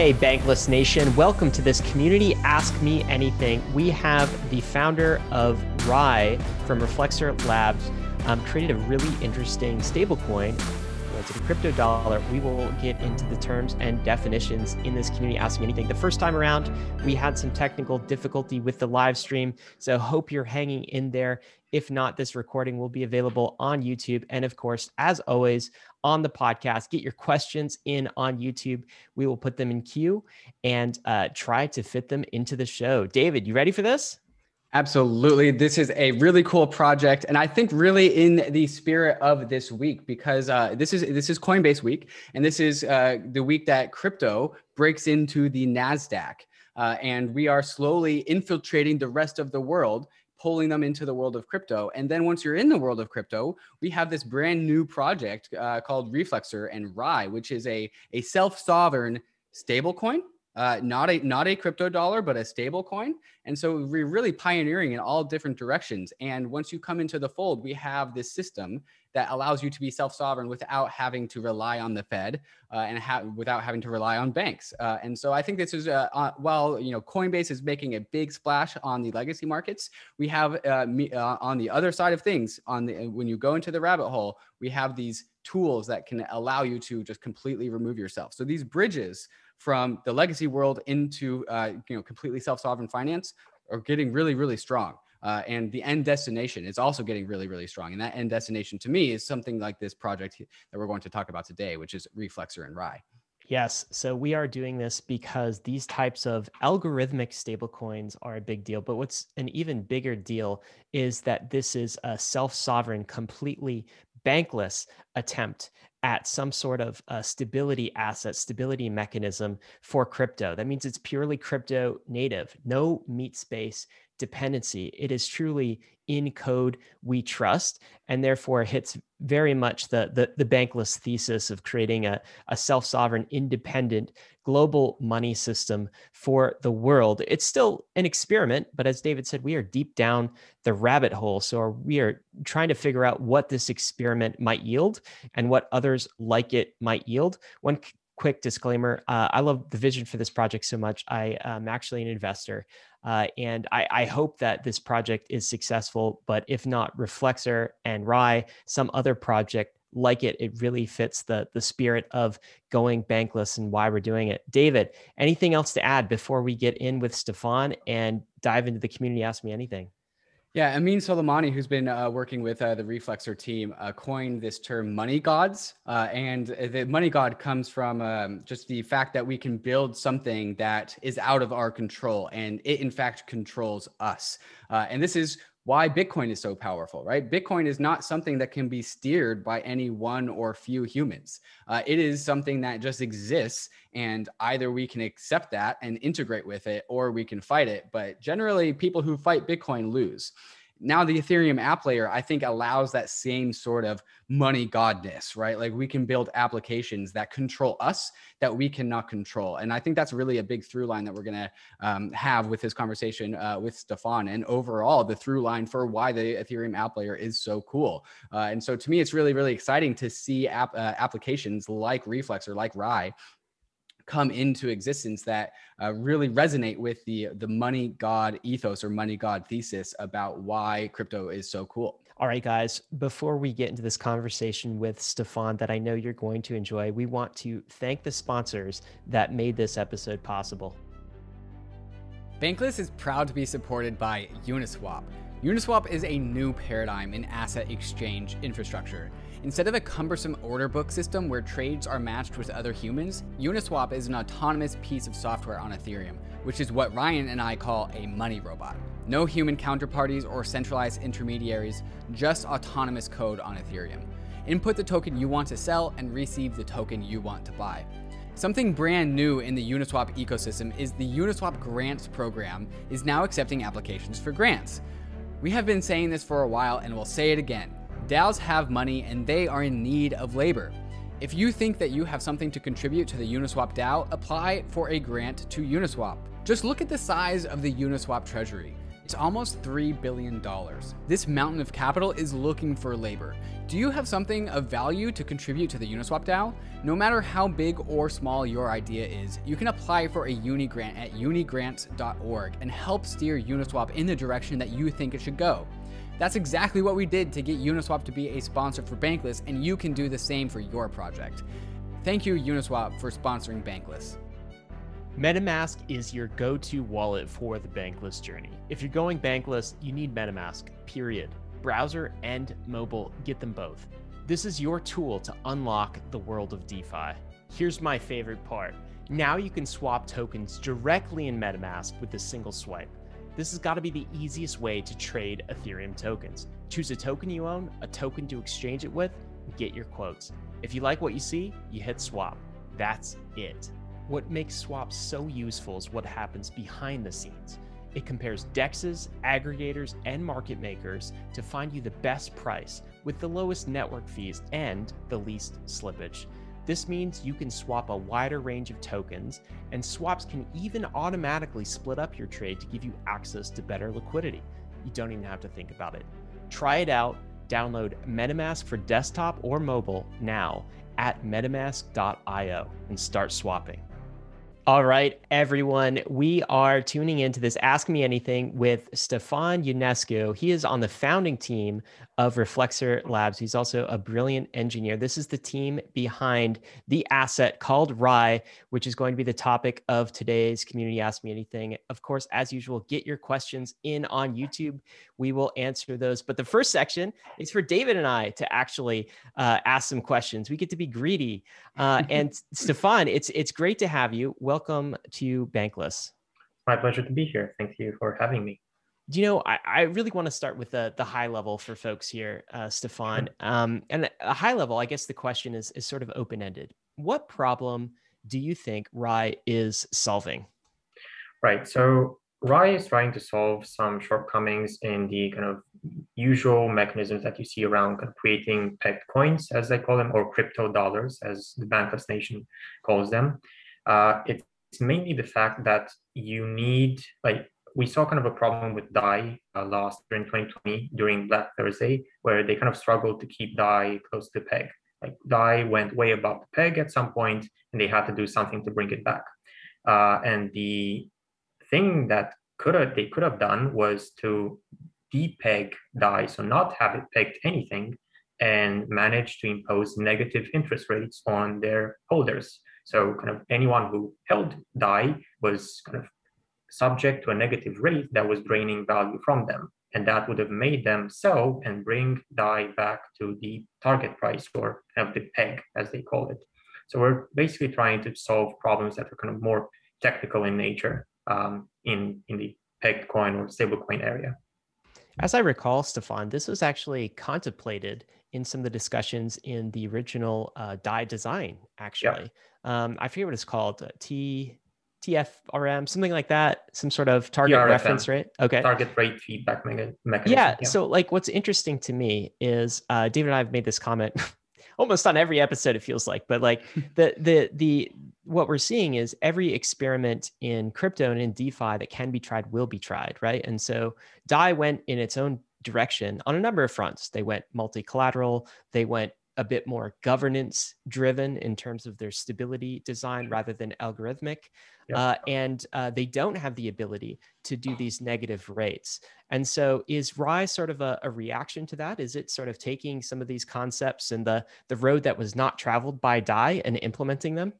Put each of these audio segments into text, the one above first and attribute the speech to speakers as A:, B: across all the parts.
A: Hey, Bankless Nation, welcome to this community Ask Me Anything. We have the founder of RAI from Reflexer Labs um, created a really interesting stablecoin. It's a crypto dollar. We will get into the terms and definitions in this community Ask Me Anything. The first time around, we had some technical difficulty with the live stream. So hope you're hanging in there. If not, this recording will be available on YouTube. And of course, as always, on the podcast, get your questions in on YouTube. We will put them in queue and uh, try to fit them into the show. David, you ready for this?
B: Absolutely. This is a really cool project. And I think really in the spirit of this week, because uh, this is this is Coinbase week, and this is uh, the week that crypto breaks into the NASDAQ. Uh, and we are slowly infiltrating the rest of the world pulling them into the world of crypto. And then once you're in the world of crypto, we have this brand new project uh, called Reflexer and RAI, which is a, a self-sovereign stablecoin uh, not a not a crypto dollar, but a stable coin. And so we're really pioneering in all different directions. And once you come into the fold, we have this system that allows you to be self-sovereign without having to rely on the Fed uh, and ha- without having to rely on banks. Uh, and so I think this is uh, uh while you know Coinbase is making a big splash on the legacy markets, we have uh, me, uh, on the other side of things on the when you go into the rabbit hole, we have these tools that can allow you to just completely remove yourself. So these bridges from the legacy world into you know completely self-sovereign finance are getting really really strong. Uh, and the end destination is also getting really, really strong. And that end destination to me is something like this project that we're going to talk about today, which is Reflexer and RAI.
A: Yes. So we are doing this because these types of algorithmic stablecoins are a big deal. But what's an even bigger deal is that this is a self sovereign, completely bankless attempt at some sort of stability asset, stability mechanism for crypto. That means it's purely crypto native, no meat space, dependency. It is truly in code we trust, and therefore hits very much the, the, the bankless thesis of creating a, a self sovereign, independent global money system for the world. It's still an experiment, but as David said, we are deep down the rabbit hole. So we are trying to figure out what this experiment might yield and what others like it might yield. One quick disclaimer uh, I love the vision for this project so much. I am actually an investor. Uh, and I, I, hope that this project is successful. But if not, Reflexer and RAI, some other project like it, it really fits the the spirit of going bankless and why we're doing it. David, anything else to add before we get in with Stefan and dive into the community? Ask me anything.
B: Yeah, Amin Soleimani, who's been uh, working with uh, the Reflexer team, uh, coined this term money gods. Uh, and the money god comes from um, just the fact that we can build something that is out of our control and it, in fact, controls us. Uh, and this is why Bitcoin is so powerful, right? Bitcoin is not something that can be steered by any one or few humans. Uh, it is something that just exists, and either we can accept that and integrate with it, or we can fight it. But generally, people who fight Bitcoin lose now the ethereum app layer i think allows that same sort of money godness right? Like we can build applications that control us that we cannot control. And i think that's really a big through line that we're going to um, have with this conversation uh, with stefan and overall the through line for why the ethereum app layer is so cool. Uh, and so to me it's really really exciting to see app, uh, applications like Reflexer like RAI come into existence that uh, really resonate with the the money god ethos or money god thesis about why crypto is so cool.
A: All right, guys, before we get into this conversation with Stefan that I know you're going to enjoy, we want to thank the sponsors that made this episode possible.
B: Bankless is proud to be supported by Uniswap. Uniswap is a new paradigm in asset exchange infrastructure. Instead of a cumbersome order book system where trades are matched with other humans, Uniswap is an autonomous piece of software on Ethereum, which is what Ryan and I call a money robot. No human counterparties or centralized intermediaries, just autonomous code on Ethereum. Input the token you want to sell and receive the token you want to buy. Something brand new in the Uniswap ecosystem is the Uniswap Grants program is now accepting applications for grants. We have been saying this for a while and we'll say it again. DAOs have money and they are in need of labor. If you think that you have something to contribute to the Uniswap DAO, apply for a grant to Uniswap. Just look at the size of the Uniswap treasury. It's almost $3 billion. This mountain of capital is looking for labor. Do you have something of value to contribute to the Uniswap DAO? No matter how big or small your idea is, you can apply for a uni grant at unigrants.org and help steer Uniswap in the direction that you think it should go. That's exactly what we did to get Uniswap to be a sponsor for Bankless, and you can do the same for your project. Thank you, Uniswap, for sponsoring Bankless.
A: MetaMask is your go to wallet for the bankless journey. If you're going bankless, you need MetaMask, period. Browser and mobile, get them both. This is your tool to unlock the world of DeFi. Here's my favorite part now you can swap tokens directly in MetaMask with a single swipe. This has got to be the easiest way to trade Ethereum tokens. Choose a token you own, a token to exchange it with, and get your quotes. If you like what you see, you hit swap. That's it. What makes swaps so useful is what happens behind the scenes. It compares dexes, aggregators, and market makers to find you the best price with the lowest network fees and the least slippage. This means you can swap a wider range of tokens, and swaps can even automatically split up your trade to give you access to better liquidity. You don't even have to think about it. Try it out. Download MetaMask for desktop or mobile now at metamask.io and start swapping. All right, everyone, we are tuning into this Ask Me Anything with Stefan Ionescu. He is on the founding team of Reflexer Labs. He's also a brilliant engineer. This is the team behind the asset called RAI, which is going to be the topic of today's Community Ask Me Anything. Of course, as usual, get your questions in on YouTube. We will answer those. But the first section is for David and I to actually uh, ask some questions. We get to be greedy. Uh, and Stefan, it's it's great to have you welcome to Bankless.
C: My pleasure to be here. Thank you for having me.
A: Do you know, I, I really want to start with the, the high level for folks here, uh, Stefan. Um, and a high level, I guess the question is, is sort of open ended. What problem do you think RAI is solving?
C: Right. So RAI is trying to solve some shortcomings in the kind of usual mechanisms that you see around kind of creating pegged coins, as they call them, or crypto dollars, as the Bankless Nation calls them. Uh, it's mainly the fact that you need, like, we saw kind of a problem with DAI uh, last year in 2020 during Black Thursday, where they kind of struggled to keep DAI close to peg. Like DAI went way above the peg at some point, and they had to do something to bring it back. Uh, and the thing that could have they could have done was to depeg DAI, so not have it pegged anything, and manage to impose negative interest rates on their holders. So kind of anyone who held DAI was kind of subject to a negative rate that was draining value from them. And that would have made them sell and bring DAI back to the target price or kind of the peg, as they call it. So we're basically trying to solve problems that are kind of more technical in nature um, in, in the peg coin or stablecoin area.
A: As I recall, Stefan, this was actually contemplated in some of the discussions in the original uh, DAI design, actually. Um, I forget what it's called, uh, T TFRM, something like that, some sort of target TRFM, reference rate. Okay.
C: Target rate feedback mechanism.
A: Yeah, yeah. So, like, what's interesting to me is uh, David and I have made this comment almost on every episode. It feels like, but like the the the what we're seeing is every experiment in crypto and in DeFi that can be tried will be tried, right? And so DAI went in its own direction on a number of fronts. They went multi collateral. They went a bit more governance driven in terms of their stability design rather than algorithmic. Uh, and uh, they don't have the ability to do these negative rates. And so is RAI sort of a, a, reaction to that? Is it sort of taking some of these concepts and the, the road that was not traveled by DAI and implementing them?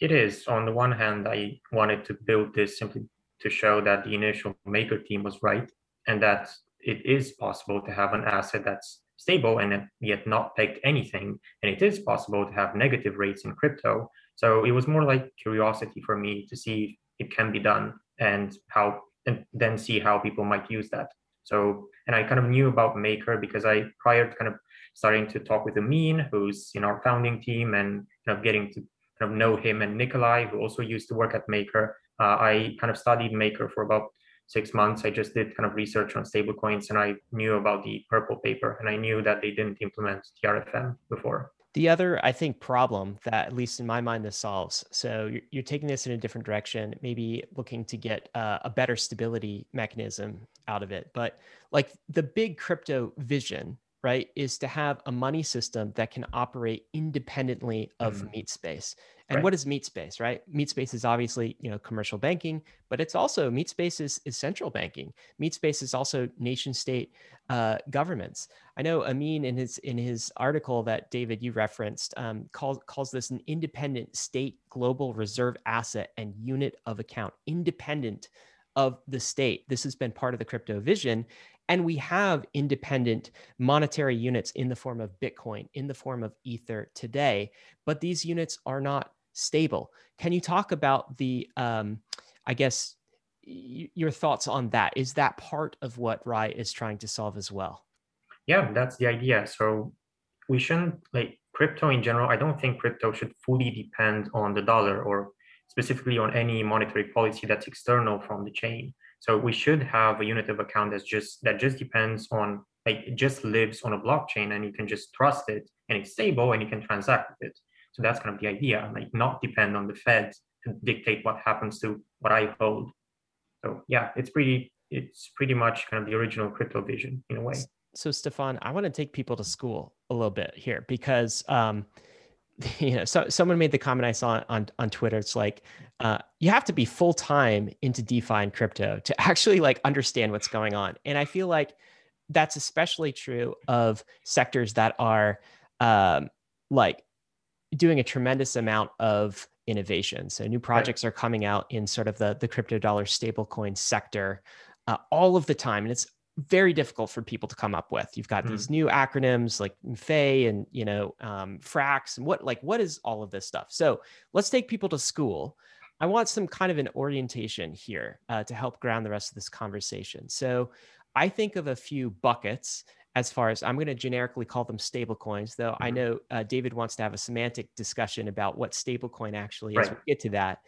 C: It is. On the one hand, I wanted to build this simply to show that the initial maker team was right and that it is possible to have an asset that's stable and yet not pegged anything. And it is possible to have negative rates in crypto. So it was more like curiosity for me to see if it can be done and how, and then see how people might use that. So, and I kind of knew about Maker because I, prior to kind of starting to talk with Amin, who's in our founding team, and kind of getting to kind of know him and Nikolai, who also used to work at Maker, uh, I kind of studied Maker for about six months, I just did kind of research on stablecoins and I knew about the purple paper and I knew that they didn't implement TRFM before.
A: The other, I think, problem that, at least in my mind, this solves. So you're, you're taking this in a different direction, maybe looking to get uh, a better stability mechanism out of it. But like the big crypto vision, right, is to have a money system that can operate independently of mm. meat space. And right. what is meat space, right? Meat space is obviously, you know, commercial banking, but it's also meat space is, is central banking. Meat space is also nation state uh, governments. I know Amin in his in his article that David you referenced um, calls calls this an independent state global reserve asset and unit of account, independent of the state. This has been part of the crypto vision. And we have independent monetary units in the form of Bitcoin, in the form of Ether today, but these units are not stable. Can you talk about the, um, I guess, y- your thoughts on that? Is that part of what RAI is trying to solve as well?
C: Yeah, that's the idea. So we shouldn't like crypto in general. I don't think crypto should fully depend on the dollar or specifically on any monetary policy that's external from the chain. So we should have a unit of account that's just that just depends on like just lives on a blockchain and you can just trust it and it's stable and you can transact with it. So that's kind of the idea, like not depend on the Fed to dictate what happens to what I hold. So yeah, it's pretty it's pretty much kind of the original crypto vision in a way.
A: So Stefan, I want to take people to school a little bit here because um, you know, so someone made the comment I saw on on Twitter. It's like uh, you have to be full time into DeFi and crypto to actually like understand what's going on, and I feel like that's especially true of sectors that are um, like doing a tremendous amount of innovation. So new projects right. are coming out in sort of the the crypto dollar stablecoin sector uh, all of the time, and it's very difficult for people to come up with. You've got mm. these new acronyms like FEI and you know um, FRAX and what like what is all of this stuff. So let's take people to school. I want some kind of an orientation here uh, to help ground the rest of this conversation. So I think of a few buckets as far as I'm going to generically call them stable coins, though mm-hmm. I know uh, David wants to have a semantic discussion about what stablecoin actually is. Right. We'll get to that.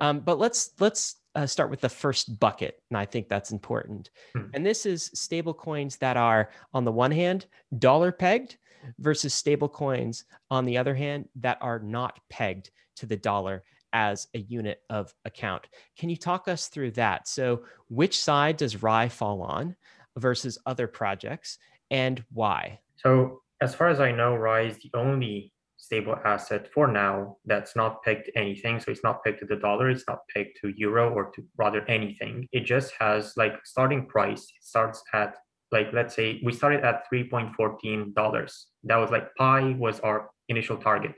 A: Um, but let's let's uh, start with the first bucket, and I think that's important. Hmm. And this is stable coins that are, on the one hand, dollar pegged versus stable coins, on the other hand, that are not pegged to the dollar as a unit of account. Can you talk us through that? So, which side does RAI fall on versus other projects? And why?
C: So, as far as I know, RAI is the only stable asset for now that's not pegged anything. So it's not pegged to the dollar, it's not pegged to euro or to rather anything. It just has like starting price. It starts at like let's say we started at $3.14. That was like pi was our initial target.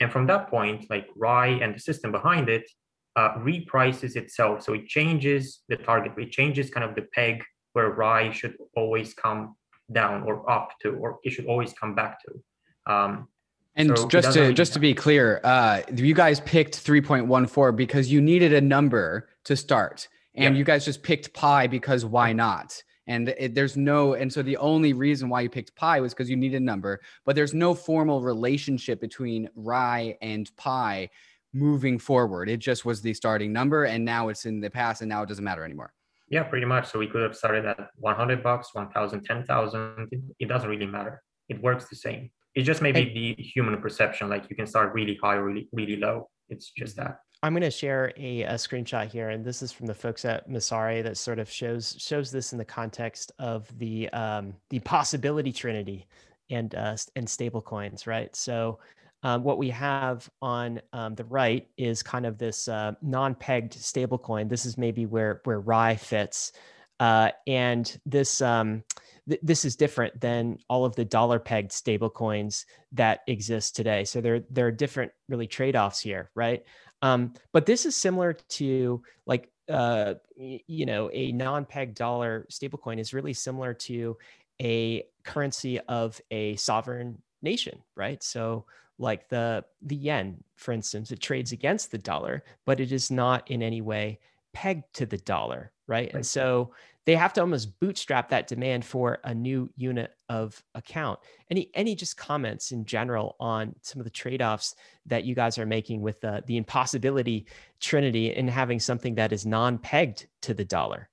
C: And from that point, like RAI and the system behind it uh, reprices itself. So it changes the target, it changes kind of the peg where RAI should always come down or up to, or it should always come back to. Um,
B: and so just to just to be clear, uh, you guys picked 3.14 because you needed a number to start, and you guys just picked pi because why not? And it, there's no, and so the only reason why you picked pi was because you needed a number, but there's no formal relationship between RAI and pi moving forward. It just was the starting number, and now it's in the past, and now it doesn't matter anymore.
C: Yeah, pretty much. So we could have started at 100 bucks, 1,000, 10,000. It doesn't really matter. It works the same. It's just maybe the human perception. Like you can start really high or really, really low. It's just that.
A: I'm going to share a, a, screenshot here, and this is from the folks at Messari that sort of shows shows this in the context of the um, the possibility trinity and uh, and stable coins, right? So um, what we have on um, the right is kind of this uh, non-pegged stablecoin. This is maybe where where RAI fits, uh, and this um, th- this is different than all of the dollar-pegged stablecoins that exist today. So there there are different really trade-offs here, right? Um, but this is similar to like uh, you know a non-pegged dollar stablecoin is really similar to a currency of a sovereign nation, right? So like the the yen for instance it trades against the dollar but it is not in any way pegged to the dollar right, right. and so they have to almost bootstrap that demand for a new unit of account. Any any just comments in general on some of the trade-offs that you guys are making with the, the impossibility trinity in having something that is non-pegged to the dollar?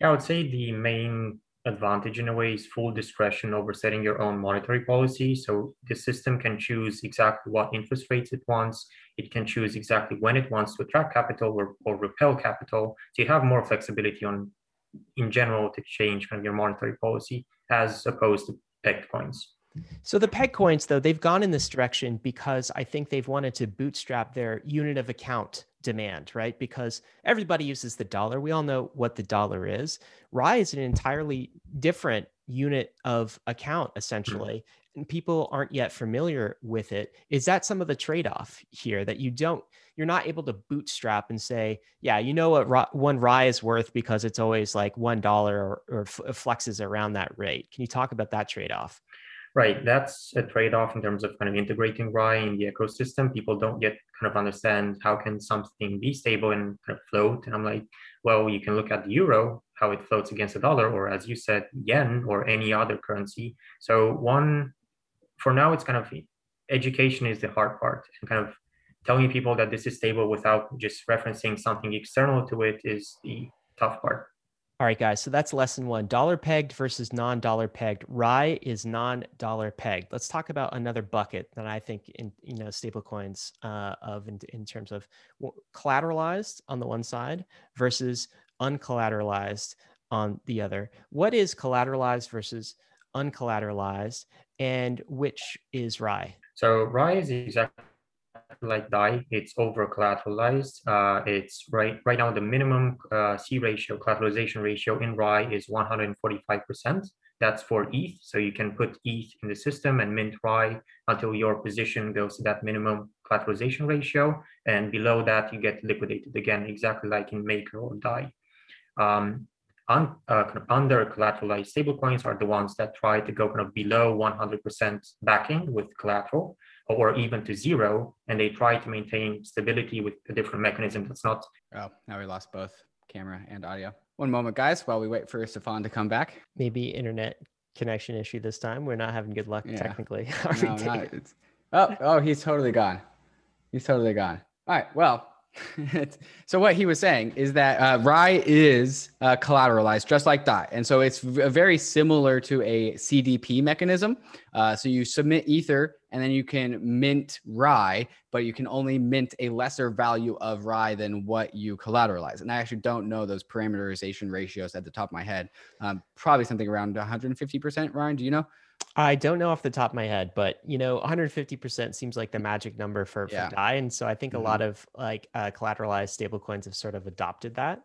C: Yeah i would say the main advantage in a way is full discretion over setting your own monetary policy. So the system can choose exactly what interest rates it wants. It can choose exactly when it wants to attract capital or, or repel capital. So you have more flexibility on, in general, to change kind of your monetary policy as opposed to pegged coins.
A: So the peg coins, though, they've gone in this direction because I think they've wanted to bootstrap their unit of account demand, right? Because everybody uses the dollar. We all know what the dollar is. RAI is an entirely different unit of account, essentially, and people aren't yet familiar with it. Is that some of the trade off here that you don't, you're not able to bootstrap and say, yeah, you know what one RAI is worth because it's always like $1 or, or flexes around that rate? Can you talk about that trade off?
C: Right, that's a trade-off in terms of kind of integrating RAI in the ecosystem. People don't yet kind of understand how can something be stable and kind of float. And I'm like, well, you can look at the euro, how it floats against the dollar, or as you said, yen or any other currency. So one, for now, it's kind of education is the hard part, and kind of telling people that this is stable without just referencing something external to it is the tough part.
A: All right, guys. So that's lesson one dollar pegged versus non dollar pegged. RAI is non dollar pegged. Let's talk about another bucket that I think in, you know, stable coins uh, of in, in terms of collateralized on the one side versus uncollateralized on the other. What is collateralized versus uncollateralized and which is RAI?
C: So RAI is exactly like DAI, it's over collateralized. Uh, it's right right now the minimum uh, C ratio, collateralization ratio in RAI is 145%. That's for ETH. So you can put ETH in the system and mint RAI until your position goes to that minimum collateralization ratio. And below that, you get liquidated again, exactly like in Maker or DAI. Um, un, uh, kind of under collateralized stablecoins are the ones that try to go kind of below 100% backing with collateral or even to zero, and they try to maintain stability with a different mechanism that's not.
B: Oh, now we lost both camera and audio. One moment, guys, while we wait for Stefan to come back.
A: Maybe internet connection issue this time. We're not having good luck yeah. technically. no,
B: not, oh, oh, he's totally gone. He's totally gone. All right. Well, so what he was saying is that uh, RAI is uh, collateralized just like DAI. And so it's v- very similar to a CDP mechanism. Uh, so you submit Ether and then you can mint RAI, but you can only mint a lesser value of RAI than what you collateralize. And I actually don't know those parameterization ratios at the top of my head. Um, probably something around 150%. Ryan, do you know?
A: I don't know off the top of my head, but you know, 150% seems like the magic number for, for. DAI. And so I think mm-hmm. a lot of like uh, collateralized stablecoins have sort of adopted that.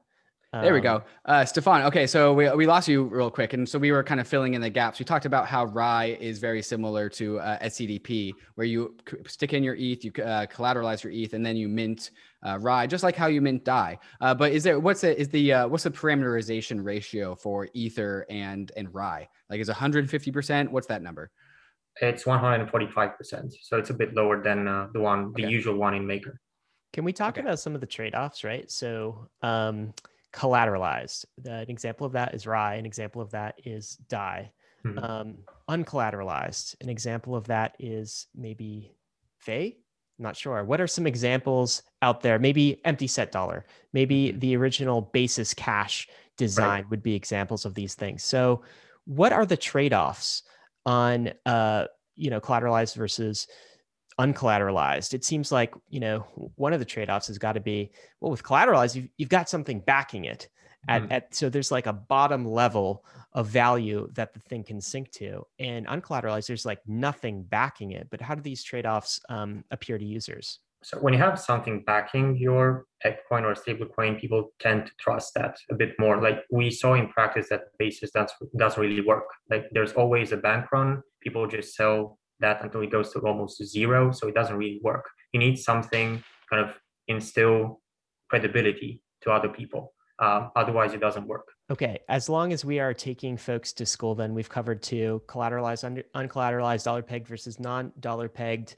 B: Um, there we go. Um, uh, Stefan, okay, so we, we lost you real quick. And so we were kind of filling in the gaps. We talked about how RAI is very similar to uh, SCDP, where you stick in your ETH, you uh, collateralize your ETH, and then you mint uh, RAI, just like how you mint DAI. Uh, but is there, what's the, is the, uh, what's the parameterization ratio for Ether and, and RAI? Like is 150%? What's that number?
C: It's 145%. So it's a bit lower than uh, the one, the okay. usual one in Maker.
A: Can we talk okay. about some of the trade-offs, right? So, um, collateralized. an example of that is RAI. An example of that is DAI. Mm-hmm. Um, uncollateralized. An example of that is maybe. I'm not sure. What are some examples out there? Maybe empty set dollar. Maybe mm-hmm. the original basis cash design right. would be examples of these things. So, what are the trade-offs on uh, you know collateralized versus uncollateralized it seems like you know one of the trade-offs has got to be well with collateralized you've, you've got something backing it at, mm. at so there's like a bottom level of value that the thing can sink to and uncollateralized there's like nothing backing it but how do these trade-offs um, appear to users
C: so when you have something backing your Bitcoin or stablecoin, people tend to trust that a bit more. Like we saw in practice that basis that's doesn't really work. Like there's always a bank run. People just sell that until it goes to almost zero. So it doesn't really work. You need something kind of instill credibility to other people. Um, otherwise, it doesn't work.
A: Okay. As long as we are taking folks to school, then we've covered two collateralized, under, uncollateralized, dollar pegged versus non dollar pegged.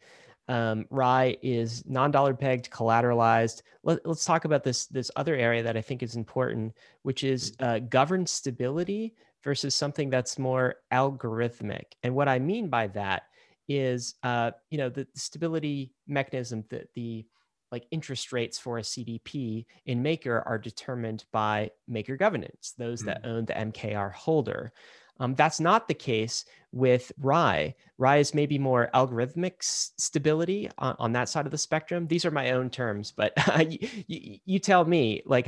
A: Um, RAI is non dollar pegged, collateralized. Let, us talk about this, this other area that I think is important, which is uh, governed stability versus something that's more algorithmic. And what I mean by that is uh, you know the stability mechanism that the like interest rates for a CDP in Maker are determined by Maker governance, those mm-hmm. that own the MKR holder. Um, that's not the case with Rye. Rai is maybe more algorithmic stability on, on, that side of the spectrum. These are my own terms, but you, you, you, tell me, like,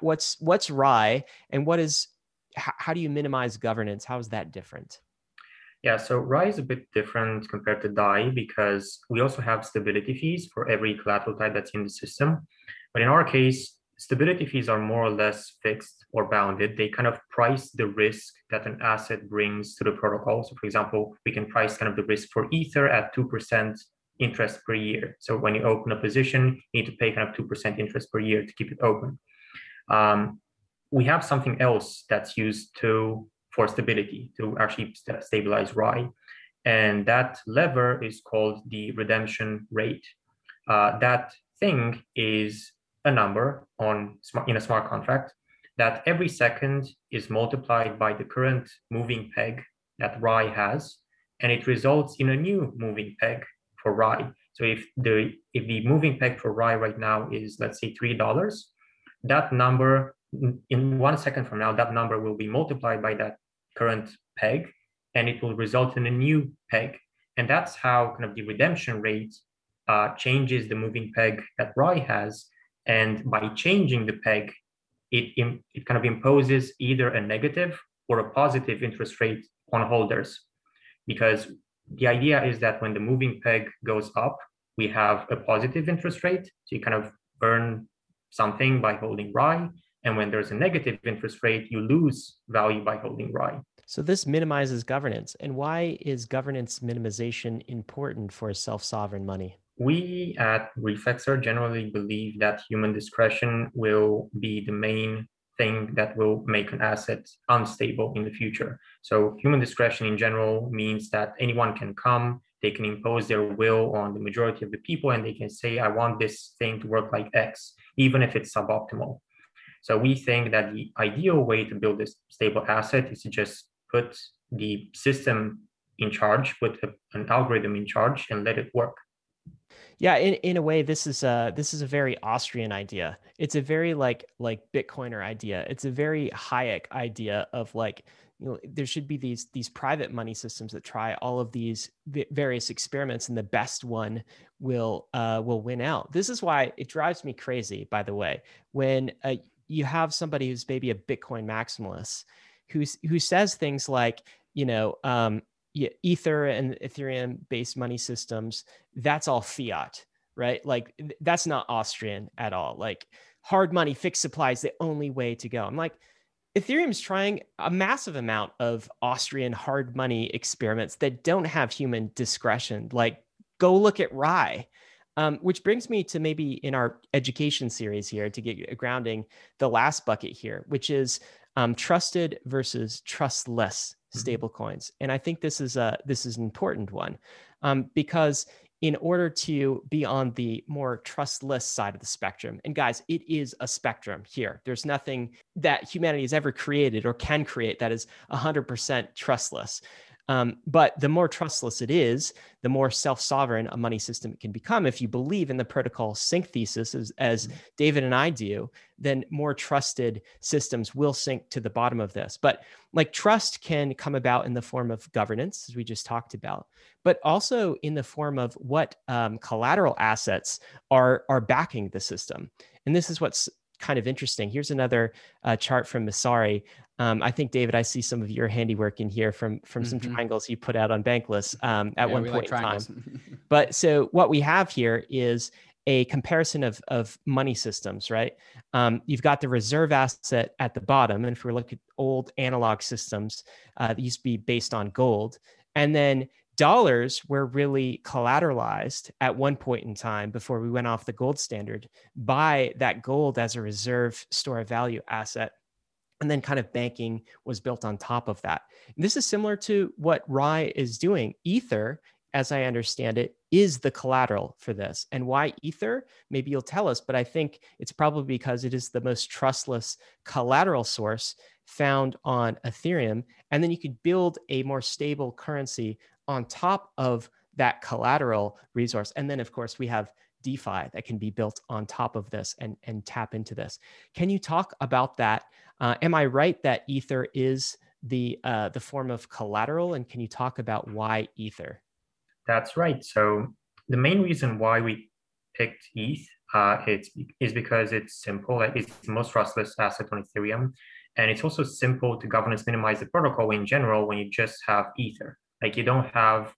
A: what's what's RAI, and what is how do you minimize governance? How is that different?
C: Yeah, so Rai is a bit different compared to DAI because we also have stability fees for every collateral type that's in the system. But in our case, stability fees are more or less fixed or bounded. They kind of price the risk that an asset brings to the protocol. So, for example, we can price kind of the risk for Ether at 2% interest per year. So, when you open a position, you need to pay kind of 2% interest per year to keep it open. Um, we have something else that's used to for stability to actually st- stabilize RAI. And that lever is called the redemption rate. Uh, that thing is a number on smart, in a smart contract that every second is multiplied by the current moving peg that RAI has, and it results in a new moving peg for RAI. So if the if the moving peg for rye right now is let's say three dollars, that number in one second from now, that number will be multiplied by that current peg and it will result in a new peg. And that's how kind of the redemption rate uh, changes the moving peg that RAI has. And by changing the peg, it, it kind of imposes either a negative or a positive interest rate on holders. Because the idea is that when the moving peg goes up, we have a positive interest rate. So you kind of earn something by holding RAI. And when there's a negative interest rate, you lose value by holding RAI.
A: So this minimizes governance. And why is governance minimization important for self-sovereign money?
C: We at Reflexer generally believe that human discretion will be the main thing that will make an asset unstable in the future. So human discretion in general means that anyone can come, they can impose their will on the majority of the people, and they can say, I want this thing to work like X, even if it's suboptimal. So we think that the ideal way to build this stable asset is to just put the system in charge, put a, an algorithm in charge, and let it work.
A: Yeah, in, in a way, this is a this is a very Austrian idea. It's a very like like Bitcoiner idea. It's a very Hayek idea of like you know there should be these these private money systems that try all of these various experiments, and the best one will uh, will win out. This is why it drives me crazy. By the way, when uh, you have somebody who's maybe a Bitcoin maximalist who's who says things like, you know, um, Ether and Ethereum based money systems, that's all fiat, right? Like that's not Austrian at all. Like hard money, fixed supply is the only way to go. I'm like, Ethereum's trying a massive amount of Austrian hard money experiments that don't have human discretion. Like, go look at Rai. Um, which brings me to maybe in our education series here to get a grounding, the last bucket here, which is um, trusted versus trustless mm-hmm. stable coins. And I think this is a this is an important one um, because in order to be on the more trustless side of the spectrum, and guys, it is a spectrum here. There's nothing that humanity has ever created or can create that is 100% trustless. Um, but the more trustless it is, the more self sovereign a money system it can become. If you believe in the protocol sink thesis, as, as mm-hmm. David and I do, then more trusted systems will sink to the bottom of this. But like trust can come about in the form of governance, as we just talked about, but also in the form of what um, collateral assets are, are backing the system. And this is what's kind of interesting. Here's another uh, chart from Messari um, I think David, I see some of your handiwork in here from from mm-hmm. some triangles you put out on Bankless um, at yeah, one point like in time. but so what we have here is a comparison of of money systems, right? Um, you've got the reserve asset at the bottom, and if we look at old analog systems, uh, that used to be based on gold, and then dollars were really collateralized at one point in time before we went off the gold standard by that gold as a reserve store of value asset and then kind of banking was built on top of that. And this is similar to what RAI is doing. Ether, as I understand it, is the collateral for this. And why Ether? Maybe you'll tell us, but I think it's probably because it is the most trustless collateral source found on Ethereum. And then you could build a more stable currency on top of that collateral resource. And then, of course, we have DeFi that can be built on top of this and, and tap into this. Can you talk about that? Uh, am I right that Ether is the uh, the form of collateral, and can you talk about why Ether?
C: That's right. So the main reason why we picked ETH uh, it's is because it's simple. It's the most trustless asset on Ethereum, and it's also simple to governance minimize the protocol in general when you just have Ether. Like you don't have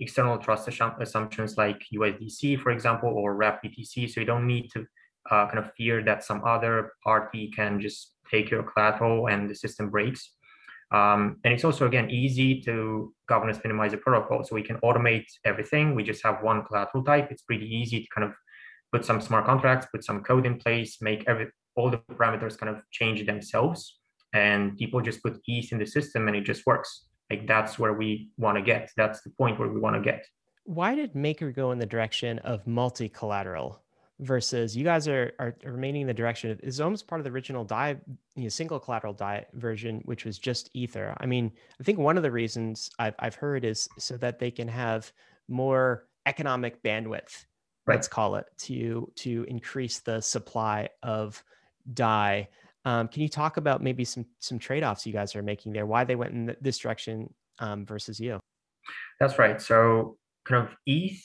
C: external trust assumptions like USDC, for example, or wrap BTC. So you don't need to uh, kind of fear that some other party can just take your collateral and the system breaks. Um, and it's also, again, easy to governance minimize the protocol. So we can automate everything. We just have one collateral type. It's pretty easy to kind of put some smart contracts, put some code in place, make every all the parameters kind of change themselves. And people just put ETH in the system and it just works. Like that's where we want to get. That's the point where we want to get.
A: Why did Maker go in the direction of multi collateral versus you guys are, are remaining in the direction of is almost part of the original DAI, you know, single collateral DAI version, which was just Ether. I mean, I think one of the reasons I've, I've heard is so that they can have more economic bandwidth, right. let's call it, to to increase the supply of DAI um, can you talk about maybe some some trade offs you guys are making there? Why they went in this direction um, versus you?
C: That's right. So kind of ETH,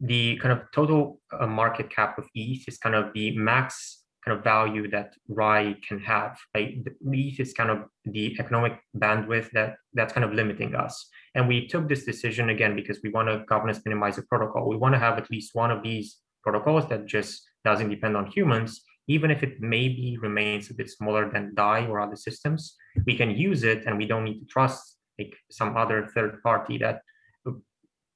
C: the kind of total uh, market cap of ETH is kind of the max kind of value that RAI can have. Right? ETH is kind of the economic bandwidth that that's kind of limiting us. And we took this decision again because we want to governance minimize the protocol. We want to have at least one of these protocols that just doesn't depend on humans even if it maybe remains a bit smaller than DAI or other systems, we can use it and we don't need to trust like some other third party that,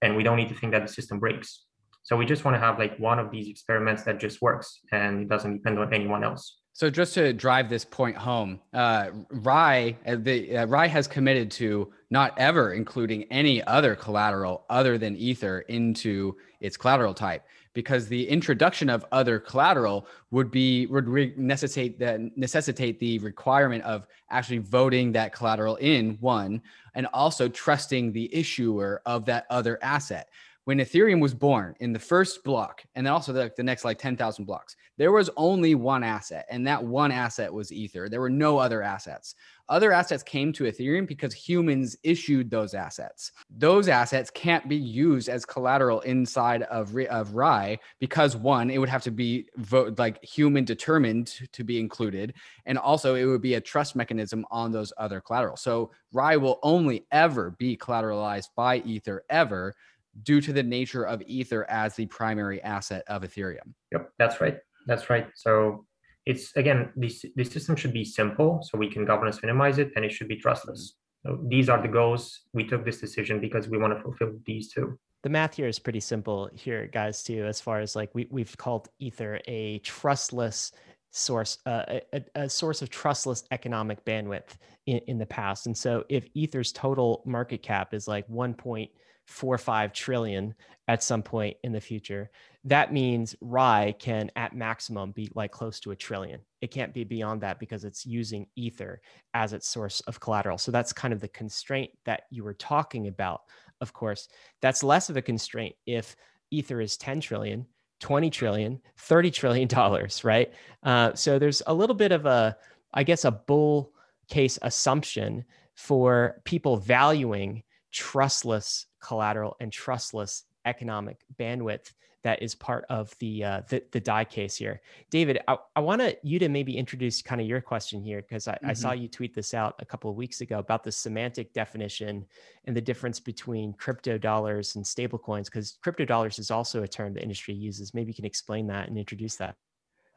C: and we don't need to think that the system breaks. So we just want to have like one of these experiments that just works and it doesn't depend on anyone else.
B: So just to drive this point home, uh, RAI, uh, the uh, RAI has committed to not ever including any other collateral other than Ether into its collateral type because the introduction of other collateral would be would re- necessitate that necessitate the requirement of actually voting that collateral in one and also trusting the issuer of that other asset when Ethereum was born in the first block, and then also the, the next like 10,000 blocks, there was only one asset, and that one asset was Ether. There were no other assets. Other assets came to Ethereum because humans issued those assets. Those assets can't be used as collateral inside of, of RAI because one, it would have to be vote like human determined to be included, and also it would be a trust mechanism on those other collateral. So RAI will only ever be collateralized by Ether ever due to the nature of Ether as the primary asset of Ethereum.
C: Yep, that's right. That's right. So it's again, this the system should be simple so we can governance minimize it and it should be trustless. So these are the goals. We took this decision because we want to fulfill these two.
A: The math here is pretty simple here, guys, too, as far as like we, we've called Ether a trustless source, uh, a, a, source of trustless economic bandwidth in, in the past. And so if Ether's total market cap is like 1. Four or five trillion at some point in the future. That means RAI can at maximum be like close to a trillion. It can't be beyond that because it's using Ether as its source of collateral. So that's kind of the constraint that you were talking about. Of course, that's less of a constraint if Ether is 10 trillion, 20 trillion, 30 trillion dollars, right? Uh, so there's a little bit of a, I guess, a bull case assumption for people valuing trustless collateral and trustless economic bandwidth that is part of the uh, the, the DAI case here. David, I, I want you to maybe introduce kind of your question here because I, mm-hmm. I, saw mm-hmm. you tweet this out a couple of weeks ago about the semantic definition and the difference between crypto dollars and stablecoins because crypto dollars is also a term the industry uses. Maybe you can explain that and introduce that.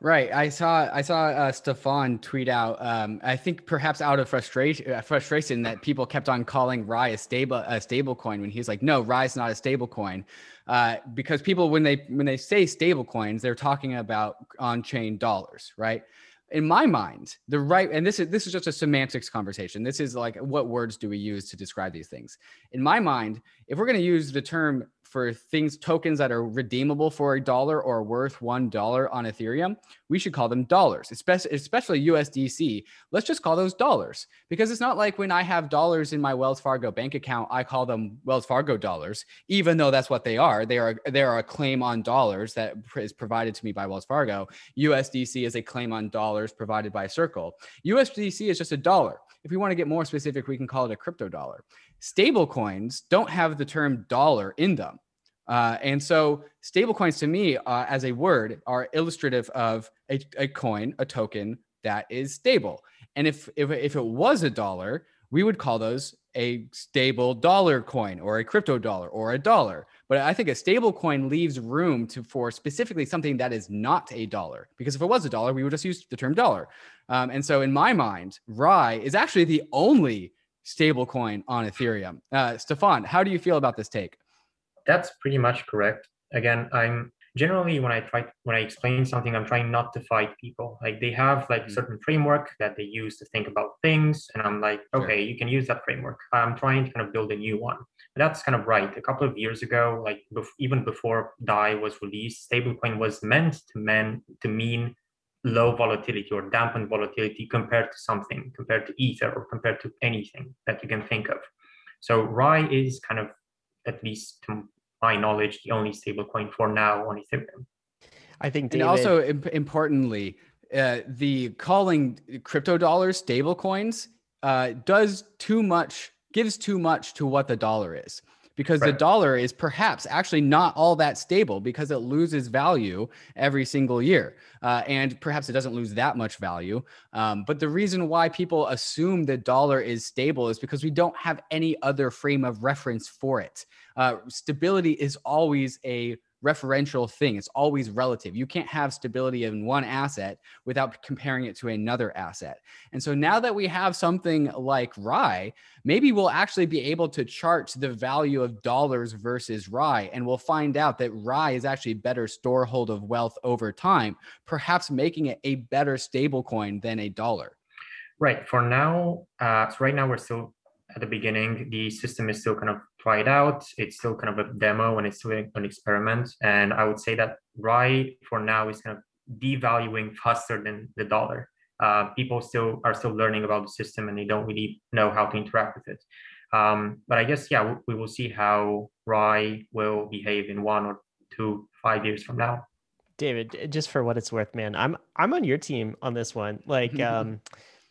B: Right. I saw I saw uh, Stefan tweet out. Um, I think perhaps out of frustration, uh, frustration that people kept on calling RAI a stable a stable coin when he's like, no, is not a stable coin, uh, because people when they when they say stable coins, they're talking about on chain dollars, right? In my mind, the right and this is this is just a semantics conversation. This is like what words do we use to describe these things? In my mind, if we're going to use the term for things tokens that are redeemable for a dollar or worth one dollar on Ethereum, we should call them dollars, especially especially USDC. Let's just call those dollars because it's not like when I have dollars in my Wells Fargo bank account, I call them Wells Fargo dollars, even though that's what they are. They are they are a claim on dollars that is provided to me by Wells Fargo. USDC is a claim on dollars provided by Circle. USDC is just a dollar. If we want to get more specific, we can call it a crypto dollar. Stable coins don't have the term dollar in them. Uh, and so stablecoins to me uh, as a word are illustrative of a, a, coin, a token that is stable. And if, if, if it was a dollar, we would call those a stable dollar coin or a crypto dollar or a dollar. But I think a stable coin leaves room to for specifically something that is not a dollar. Because if it was a dollar, we would just use the term dollar. Um, and so in my mind, RAI is actually the only stable coin on Ethereum. Uh, Stefan, how do you feel about this take?
C: That's pretty much correct. Again, I'm generally when I try when I explain something, I'm trying not to fight people. Like they have like mm-hmm. certain framework that they use to think about things, and I'm like, okay, you can use that framework. I'm trying to kind of build a new one. And that's kind of right. A couple of years ago, like bef- even before DAI was released, stablecoin was meant to mean to mean low volatility or dampened volatility compared to something, compared to Ether or compared to anything that you can think of. So RAI is kind of, at least to my knowledge, the only stablecoin for now on Ethereum.
A: I think, David...
B: and also importantly, uh, the calling crypto dollars stablecoins uh, does too much, gives too much to what the dollar is because right. the dollar is perhaps actually not all that stable because it loses value every single year. Uh, and perhaps it doesn't lose that much value. Um, but the reason why people assume the dollar is stable is because we don't have any other frame of reference for it. Uh, stability is always a referential thing. It's always relative. You can't have stability in one asset without comparing it to another asset. And so now that we have something like RAI, maybe we'll actually be able to chart the value of dollars versus RAI. And we'll find out that RAI is actually a better storehold of wealth over time, perhaps making it a better stable coin than a dollar.
C: Right. For now, uh, so right now we're still at the beginning. The system is still kind of try it out. It's still kind of a demo and it's still an experiment. And I would say that RAI for now is kind of devaluing faster than the dollar. Uh, people still are still learning about the system and they don't really know how to interact with it. Um, but I guess yeah, we will see how RAI will behave in one or two, five years from now.
A: David, just for what it's worth, man, I'm I'm on your team on this one. Like, um,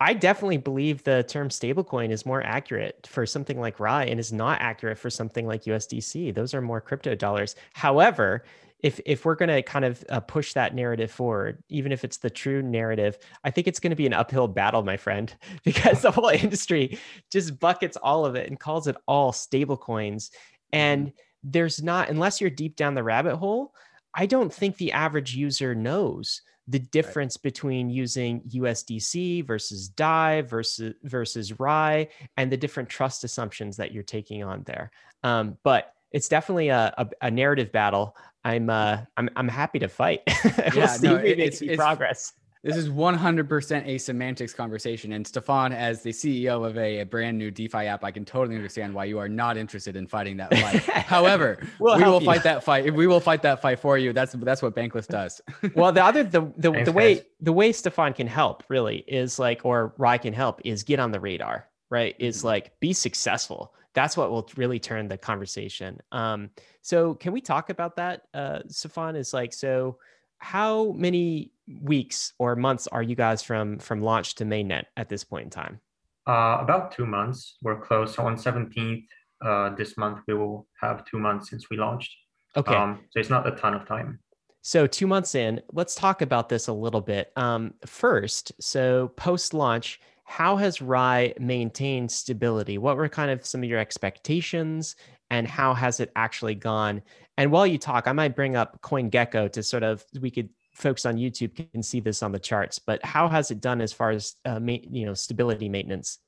A: I definitely believe the term stablecoin is more accurate for something like RAI and is not accurate for something like USDC. Those are more crypto dollars. However, if if we're going to kind of uh, push that narrative forward, even if it's the true narrative, I think it's going to be an uphill battle, my friend, because the whole industry just buckets all of it and calls it all stablecoins. And there's not, unless you're deep down the rabbit hole, I don't think the average user knows the difference right. between using USDC versus DAI versus versus RAI and the different trust assumptions that you're taking on there. Um, but it's definitely a, a, a narrative battle. I'm uh, I'm I'm happy to fight. we'll yeah, no, it, it's, it's progress.
B: This is 100% a semantics conversation. And Stefan, as the CEO of a, a, brand new DeFi app, I can totally understand why you are not interested in fighting that fight. However, we'll we will you. fight that fight. We will fight that fight for you. That's that's what Bankless does.
A: well, the other the the, Thanks, the way guys. the way Stefan can help really is like, or RAI can help is get on the radar. Right? Is mm-hmm. like be successful. That's what will really turn the conversation. Um, so can we talk about that, uh, Stefan? Is like so how many weeks or months are you guys from from launch to mainnet at this point in time?
C: Uh, about two months. We're close. So on 17th uh, this month, we will have two months since we launched.
A: Okay. Um,
C: so it's not a ton of time.
A: So two months in, let's talk about this a little bit. Um, first, so post launch, how has RAI maintained stability? What were kind of some of your expectations and how has it actually gone? And while you talk, I might bring up CoinGecko to sort of we could folks on YouTube can see this on the charts. But how has it done as far as uh, ma- you know stability maintenance?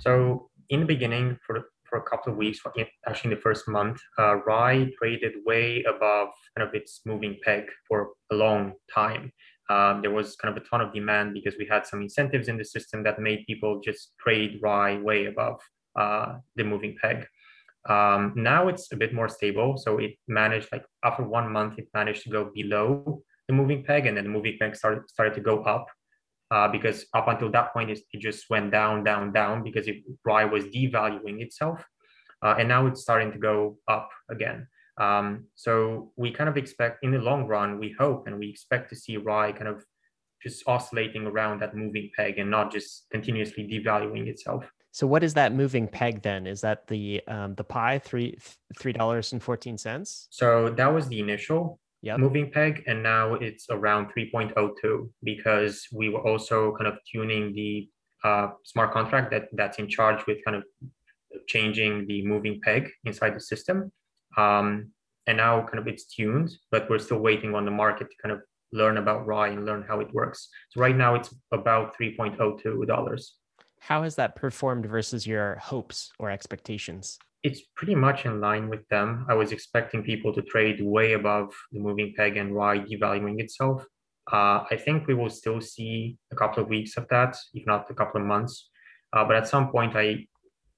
C: So in the beginning, for for a couple of weeks, actually in the first month, uh, RAI traded way above kind of its moving peg for a long time. Um, there was kind of a ton of demand because we had some incentives in the system that made people just trade RAI way above uh, the moving peg. Um, now it's a bit more stable. So it managed like after one month, it managed to go below the moving peg, and then the moving peg started started to go up. Uh, because up until that point, it, it just went down, down, down because it, RAI was devaluing itself, uh, and now it's starting to go up again. Um, so we kind of expect in the long run, we hope and we expect to see RAI kind of just oscillating around that moving peg and not just continuously devaluing itself.
A: So what is that moving peg then? Is that the um, the pi three three dollars and fourteen cents?
C: So that was the initial
A: yep.
C: moving peg, and now it's around three point oh two because we were also kind of tuning the uh, smart contract that that's in charge with kind of changing the moving peg inside the system. Um, and now kind of it's tuned, but we're still waiting on the market to kind of learn about RAI and learn how it works. So right now it's about $3.02.
A: How has that performed versus your hopes or expectations?
C: It's pretty much in line with them. I was expecting people to trade way above the moving peg and RAI devaluing itself. Uh, I think we will still see a couple of weeks of that, if not a couple of months. Uh, but at some point, I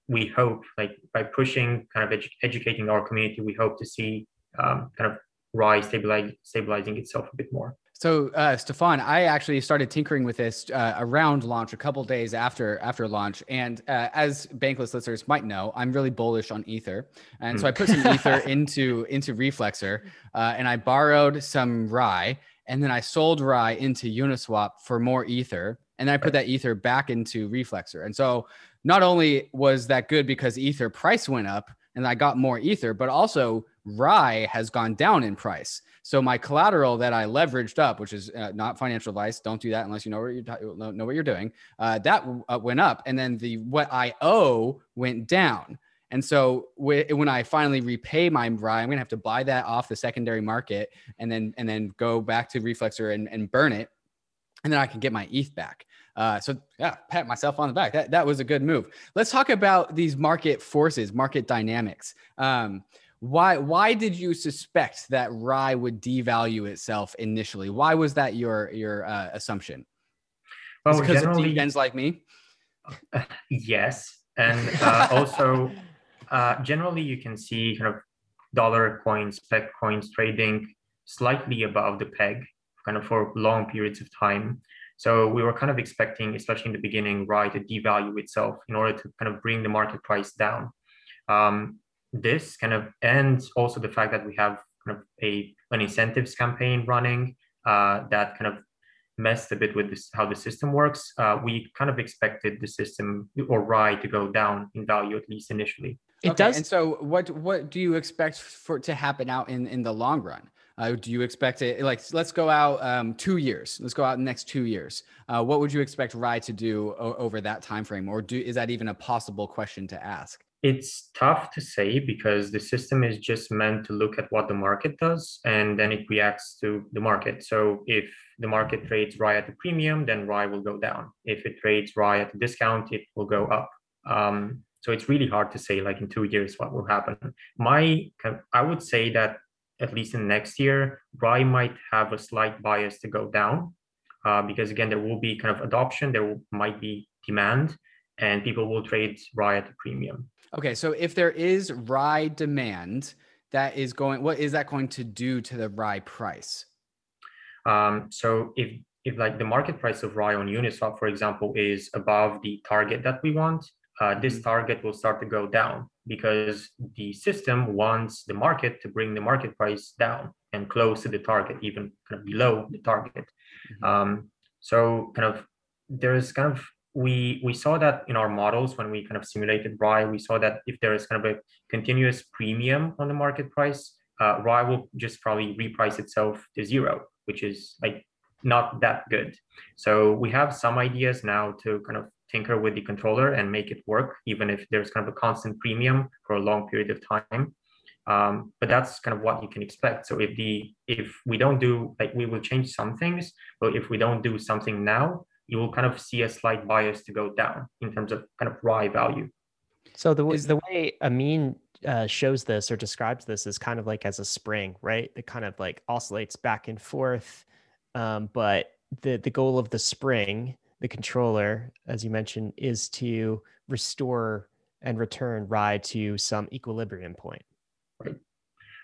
C: we hope, like by pushing, kind of edu- educating our community, we hope to see um, kind of RAI stabilize, stabilizing itself a bit more.
B: So, uh, Stefan, I actually started tinkering with this uh, around launch, a couple days after after launch, and uh, as Bankless listeners might know, I'm really bullish on Ether, and so I put some hmm. Ether into into Reflexer, uh, and I borrowed some RAI, and then I sold RAI into Uniswap for more Ether, and then I put that Ether back into Reflexer, and so not only was that good because Ether price went up, and I got more Ether, but also RAI has gone down in price. So my collateral that I leveraged up, which is uh, not financial advice, don't do that unless you know what you're know what you're doing. Uh, that uh, went up, and then the what I owe went down. And so when I finally repay my RAI, I'm gonna have to buy that off the secondary market, and then and then go back to Reflexer and, and burn it, and then I can get my ETH back. Uh, so yeah, pat myself on the back. That that was a good move. Let's talk about these market forces, market dynamics. Um, why why did you suspect that RAI would devalue itself initially? Why was that your your uh, assumption? Well, because of like me.
C: Uh, yes, and uh, also uh, generally you can see kind of dollar coins, peg coins trading slightly above the peg, kind of for long periods of time. So we were kind of expecting, especially in the beginning, RAI to devalue itself in order to kind of bring the market price down. Um, this kind of and also the fact that we have kind of a an incentives campaign running uh, that kind of messed a bit with this how the system works. Uh, we kind of expected the system or RAI to go down in value at least initially.
B: It okay, does. And so, what what do you expect for to happen out in in the long run? Uh, do you expect it like let's go out um, two years? Let's go out next two years. Uh, what would you expect RAI to do o- over that time frame, or do is that even a possible question to ask?
C: It's tough to say because the system is just meant to look at what the market does and then it reacts to the market. So if the market trades RAI at a premium, then RAI will go down. If it trades RAI at a discount, it will go up. Um, so it's really hard to say, like in two years, what will happen. My, I would say that at least in next year, RAI might have a slight bias to go down uh, because again, there will be kind of adoption, there will, might be demand, and people will trade RAI at a premium.
B: Okay, so if there is RAI demand, that is going. What is that going to do to the RAI price?
C: Um, so if if like the market price of RAI on Uniswap, for example, is above the target that we want, uh, this mm-hmm. target will start to go down because the system wants the market to bring the market price down and close to the target, even kind of below the target. Mm-hmm. Um, so kind of there's kind of we we saw that in our models when we kind of simulated RAI, we saw that if there is kind of a continuous premium on the market price, uh, RAI will just probably reprice itself to zero, which is like not that good. So we have some ideas now to kind of tinker with the controller and make it work, even if there's kind of a constant premium for a long period of time. Um, but that's kind of what you can expect. So if the if we don't do like we will change some things, but if we don't do something now, you will kind of see a slight bias to go down in terms of kind of RAI value.
A: So the is the way Ameen uh, shows this or describes this is kind of like as a spring, right? That kind of like oscillates back and forth, um, but the the goal of the spring, the controller, as you mentioned, is to restore and return RAI to some equilibrium point.
C: Right.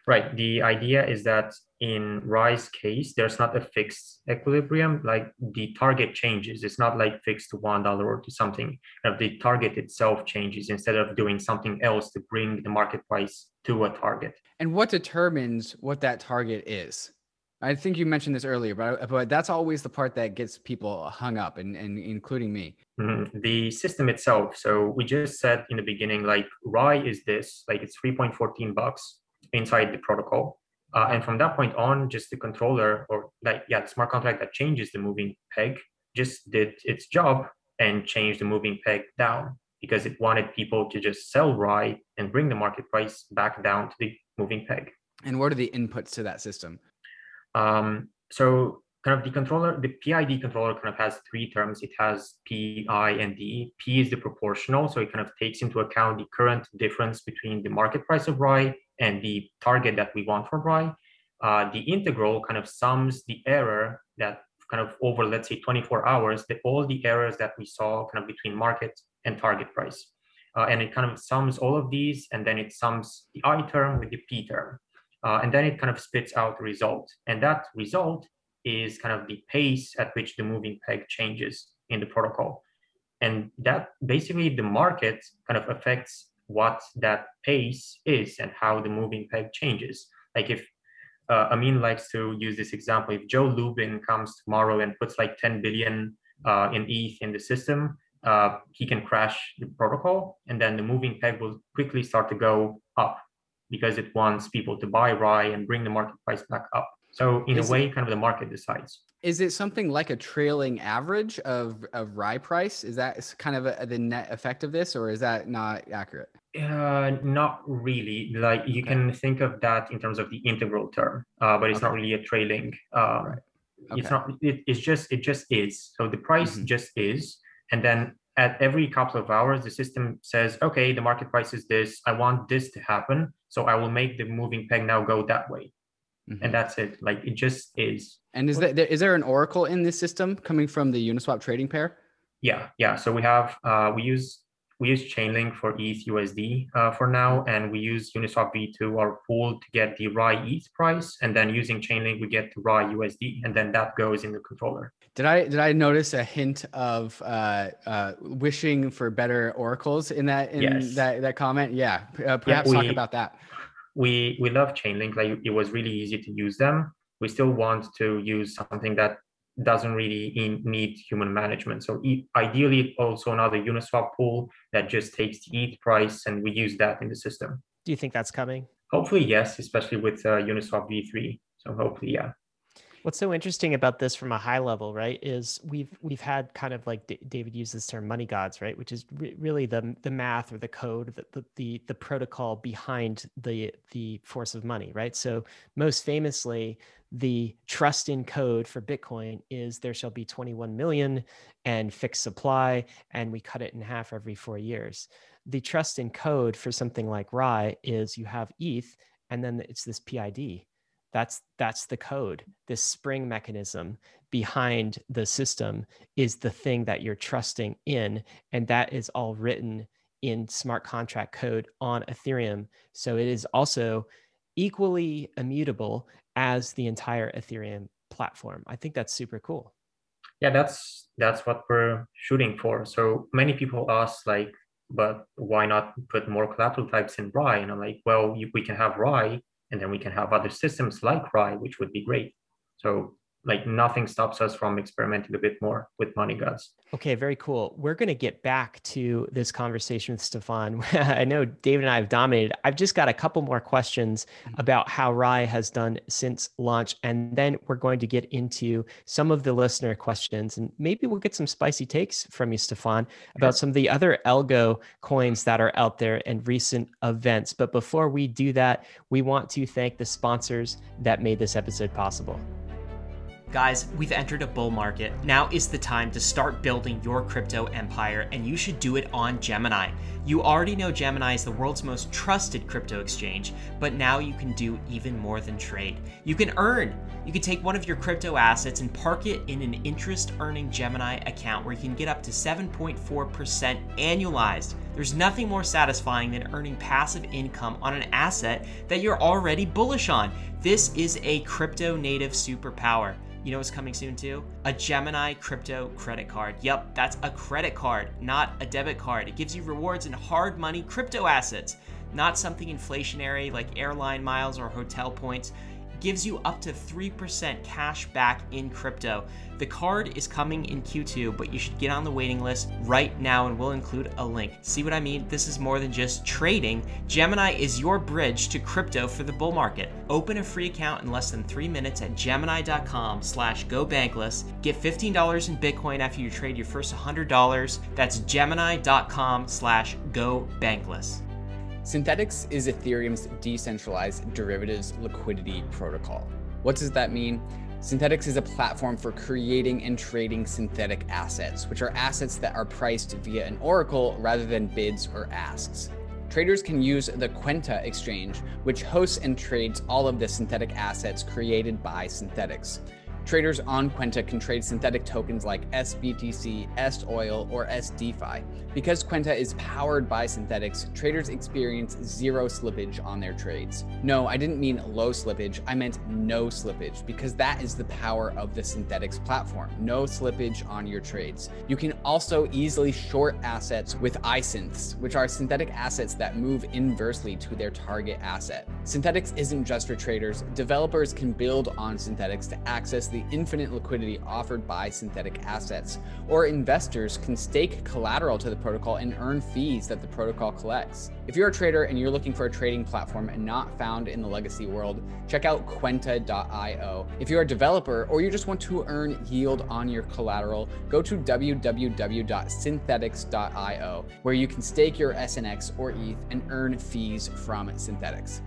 C: Right. The idea is that in RAI's case, there's not a fixed equilibrium. Like the target changes. It's not like fixed to one dollar or to something. the target itself changes instead of doing something else to bring the market price to a target.
B: And what determines what that target is? I think you mentioned this earlier, but but that's always the part that gets people hung up, and, and including me.
C: Mm-hmm. The system itself. So we just said in the beginning, like RAI is this, like it's 3.14 bucks inside the protocol. Uh, and from that point on, just the controller or like, yeah, the smart contract that changes the moving peg just did its job and changed the moving peg down because it wanted people to just sell RAI and bring the market price back down to the moving peg.
B: And what are the inputs to that system?
C: Um, so kind of the controller, the PID controller kind of has three terms. It has P, I, and D. P is the proportional, so it kind of takes into account the current difference between the market price of RAI and the target that we want for RAI. Uh, the integral kind of sums the error that kind of over, let's say, 24 hours, all the errors that we saw kind of between market and target price. Uh, and it kind of sums all of these, and then it sums the I term with the P term. Uh, and then it kind of spits out the result. And that result is kind of the pace at which the moving peg changes in the protocol. And that basically the market kind of affects what that pace is and how the moving peg changes. Like if uh, Ameen likes to use this example, if Joe Lubin comes tomorrow and puts like 10 billion uh, in ETH in the system, uh, he can crash the protocol and then the moving peg will quickly start to go up because it wants people to buy RAI and bring the market price back up. So in is a way, it, kind of the market decides.
B: Is it something like a trailing average of, of RAI price? Is that kind of a, the net effect of this, or is that not accurate?
C: Uh, not really. Like you okay. can think of that in terms of the integral term, uh, but it's okay. not really a trailing. Um, right. okay. It's not. It, it's just. It just is. So the price mm-hmm. just is, and then at every couple of hours, the system says, "Okay, the market price is this. I want this to happen, so I will make the moving peg now go that way." Mm-hmm. And that's it. Like it just is.
B: And is there is there an oracle in this system coming from the Uniswap trading pair?
C: Yeah, yeah. So we have uh, we use we use Chainlink for ETH USD uh, for now, and we use Uniswap V2 our pool to get the RAI ETH price, and then using Chainlink we get the RAI USD, and then that goes in the controller.
B: Did I did I notice a hint of uh, uh, wishing for better oracles in that in yes. that that comment? Yeah, uh, perhaps yeah, we, talk about that
C: we we love Chainlink. Like it was really easy to use them. We still want to use something that doesn't really need human management. So ideally, also another Uniswap pool that just takes the ETH price, and we use that in the system.
A: Do you think that's coming?
C: Hopefully, yes, especially with uh, Uniswap v3. So hopefully, yeah.
A: What's so interesting about this from a high level, right, is we've we've had kind of like D- David used this term money gods, right, which is re- really the the math or the code, the, the, the the protocol behind the the force of money, right? So most famously, the trust in code for Bitcoin is there shall be 21 million and fixed supply, and we cut it in half every four years. The trust in code for something like RAI is you have ETH, and then it's this PID that's that's the code. This spring mechanism behind the system is the thing that you're trusting in and that is all written in smart contract code on ethereum. So it is also equally immutable as the entire ethereum platform. I think that's super cool.
C: Yeah that's that's what we're shooting for. So many people ask like but why not put more collateral types in RAI? And I'm like, well, you, we can have RAI and then we can have other systems like RAI, which would be great. So like nothing stops us from experimenting a bit more with money gods.
A: Okay, very cool. We're going to get back to this conversation with Stefan. I know David and I have dominated. I've just got a couple more questions mm-hmm. about how RAI has done since launch. And then we're going to get into some of the listener questions. And maybe we'll get some spicy takes from you, Stefan, about sure. some of the other algo coins that are out there and recent events. But before we do that, we want to thank the sponsors that made this episode possible. Guys, we've entered a bull market. Now is the time to start building your crypto empire, and you should do it on Gemini. You already know Gemini is the world's most trusted crypto exchange, but now you can do even more than trade. You can earn. You can take one of your crypto assets and park it in an interest earning Gemini account where you can get up to 7.4% annualized. There's nothing more satisfying than earning passive income on an asset that you're already bullish on. This is a crypto native superpower. You know what's coming soon too? A Gemini crypto credit card. Yep, that's a credit card, not a debit card. It gives you rewards in hard money crypto assets, not something inflationary like airline miles or hotel points gives you up to 3% cash back in crypto. The card is coming in Q2, but you should get on the waiting list right now and we'll include a link. See what I mean? This is more than just trading. Gemini is your bridge to crypto for the bull market. Open a free account in less than three minutes at gemini.com slash go bankless. Get $15 in Bitcoin after you trade your first $100. That's gemini.com slash go bankless.
B: Synthetix is Ethereum's decentralized derivatives liquidity protocol. What does that mean? Synthetix is a platform for creating and trading synthetic assets, which are assets that are priced via an oracle rather than bids or asks. Traders can use the Kwenta exchange, which hosts and trades all of the synthetic assets created by Synthetix. Traders on Kwenta can trade synthetic tokens like SBTC, SOil, or SDeFi. Because Kwenta is powered by Synthetix, traders experience zero slippage on their trades. No, I didn't mean low slippage, I meant no slippage, because that is the power of the Synthetix platform. No slippage on your trades. You can also easily short assets with iSynths, which are synthetic assets that move inversely to their target asset. Synthetix isn't just for traders, developers can build on Synthetix to access the infinite liquidity offered by synthetic assets, or investors can stake collateral to the protocol and earn fees that the protocol collects. If you're a trader and you're looking for a trading platform and not found in the legacy world, check out Kwenta.io. If you're a developer or you just want to earn yield on your collateral, go to www.synthetix.io, where you can stake your SNX or ETH and earn fees from Synthetix.